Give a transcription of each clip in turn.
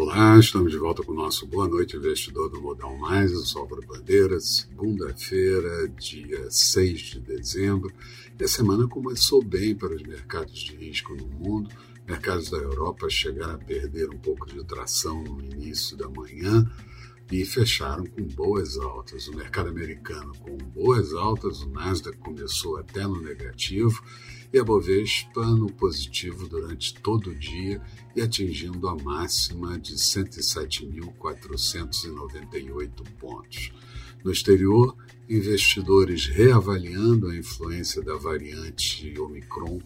Olá, estamos de volta com o nosso Boa Noite Investidor do Modal Mais, o Salvador Bandeira, segunda-feira, dia 6 de dezembro. E a semana começou bem para os mercados de risco no mundo. Mercados da Europa chegaram a perder um pouco de tração no início da manhã e fecharam com boas altas. O mercado americano com boas altas, o Nasdaq começou até no negativo e a Bovespa no positivo durante todo o dia e atingindo a máxima de 107.498 pontos. No exterior, investidores reavaliando a influência da variante Omicron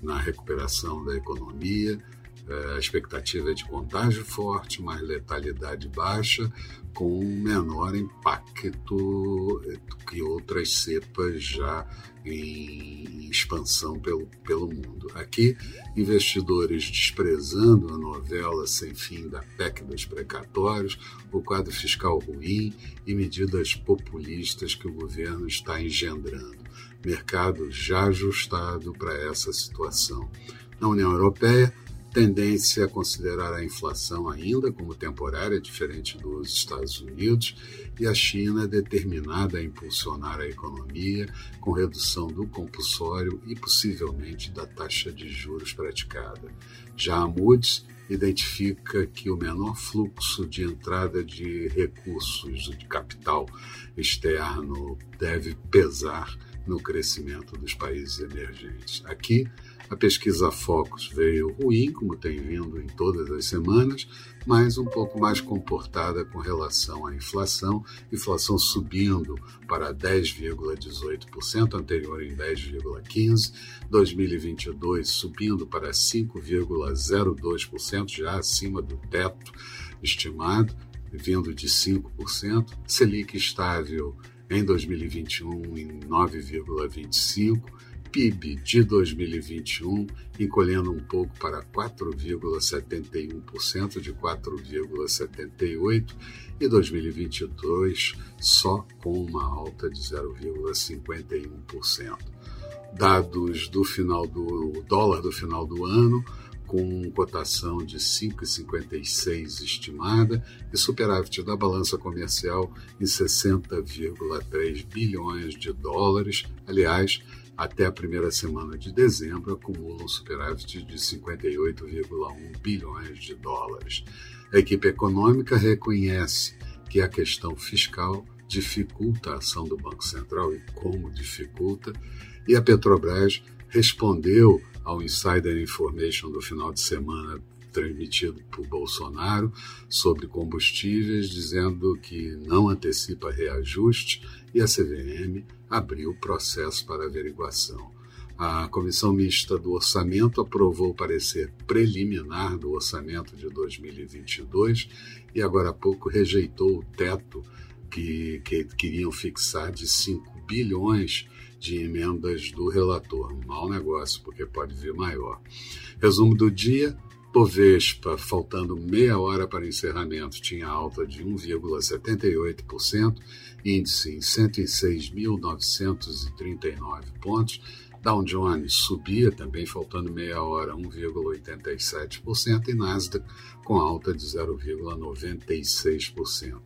na recuperação da economia, é, a expectativa é de contágio forte, mas letalidade baixa, com menor impacto que outras cepas já em expansão pelo, pelo mundo. Aqui, investidores desprezando a novela sem fim da PEC dos precatórios, o quadro fiscal ruim e medidas populistas que o governo está engendrando. Mercado já ajustado para essa situação. Na União Europeia, tendência a considerar a inflação ainda como temporária, diferente dos Estados Unidos, e a China determinada a impulsionar a economia com redução do compulsório e possivelmente da taxa de juros praticada. Já a Moody's identifica que o menor fluxo de entrada de recursos de capital externo deve pesar no crescimento dos países emergentes. Aqui, a pesquisa Focus veio ruim, como tem vindo em todas as semanas, mas um pouco mais comportada com relação à inflação, inflação subindo para 10,18%, anterior em 10,15%, 2022 subindo para 5,02%, já acima do teto estimado, vindo de 5%, Selic estável em 2021 em 9,25%, PIB de 2021 encolhendo um pouco para 4,71% de 4,78% e 2022 só com uma alta de 0,51%. Dados do final do dólar do final do ano com cotação de 5,56 estimada e superávit da balança comercial em 60,3 bilhões de dólares. Aliás, até a primeira semana de dezembro acumula um superávit de 58,1 bilhões de dólares. A equipe econômica reconhece que a questão fiscal dificulta a ação do Banco Central e como dificulta, e a Petrobras respondeu ao Insider Information do final de semana transmitido por Bolsonaro sobre combustíveis, dizendo que não antecipa reajuste e a CVM abriu processo para averiguação. A Comissão Mista do Orçamento aprovou o parecer preliminar do orçamento de 2022 e agora há pouco rejeitou o teto que, que queriam fixar de 5 bilhões de emendas do relator. Mau negócio, porque pode vir maior. Resumo do dia: Bovespa, faltando meia hora para encerramento, tinha alta de 1,78%, índice em 106.939 pontos. Dow Jones subia também, faltando meia hora, 1,87%, e Nasdaq com alta de 0,96%.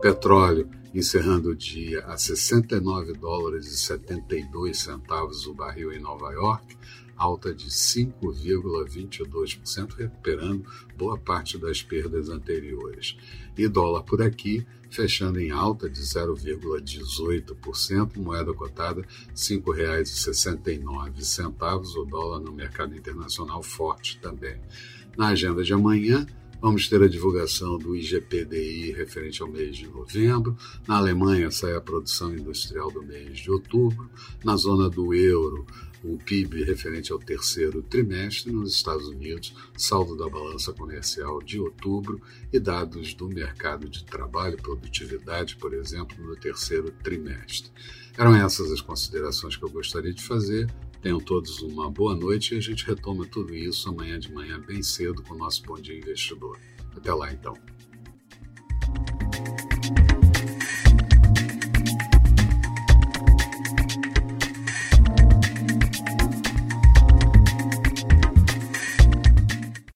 Petróleo encerrando o dia a 69 dólares e 72 centavos o barril em Nova York, alta de 5,22%, recuperando boa parte das perdas anteriores. E dólar por aqui, fechando em alta de 0,18%, moeda cotada R$ 5,69, o dólar no mercado internacional forte também. Na agenda de amanhã, Vamos ter a divulgação do IGPDI referente ao mês de novembro. Na Alemanha sai a produção industrial do mês de outubro. Na zona do euro, o PIB referente ao terceiro trimestre. Nos Estados Unidos, saldo da balança comercial de outubro e dados do mercado de trabalho, produtividade, por exemplo, no terceiro trimestre. Eram essas as considerações que eu gostaria de fazer. Tenham todos uma boa noite e a gente retoma tudo isso amanhã de manhã bem cedo com o nosso Bom Dia Investidor. Até lá então.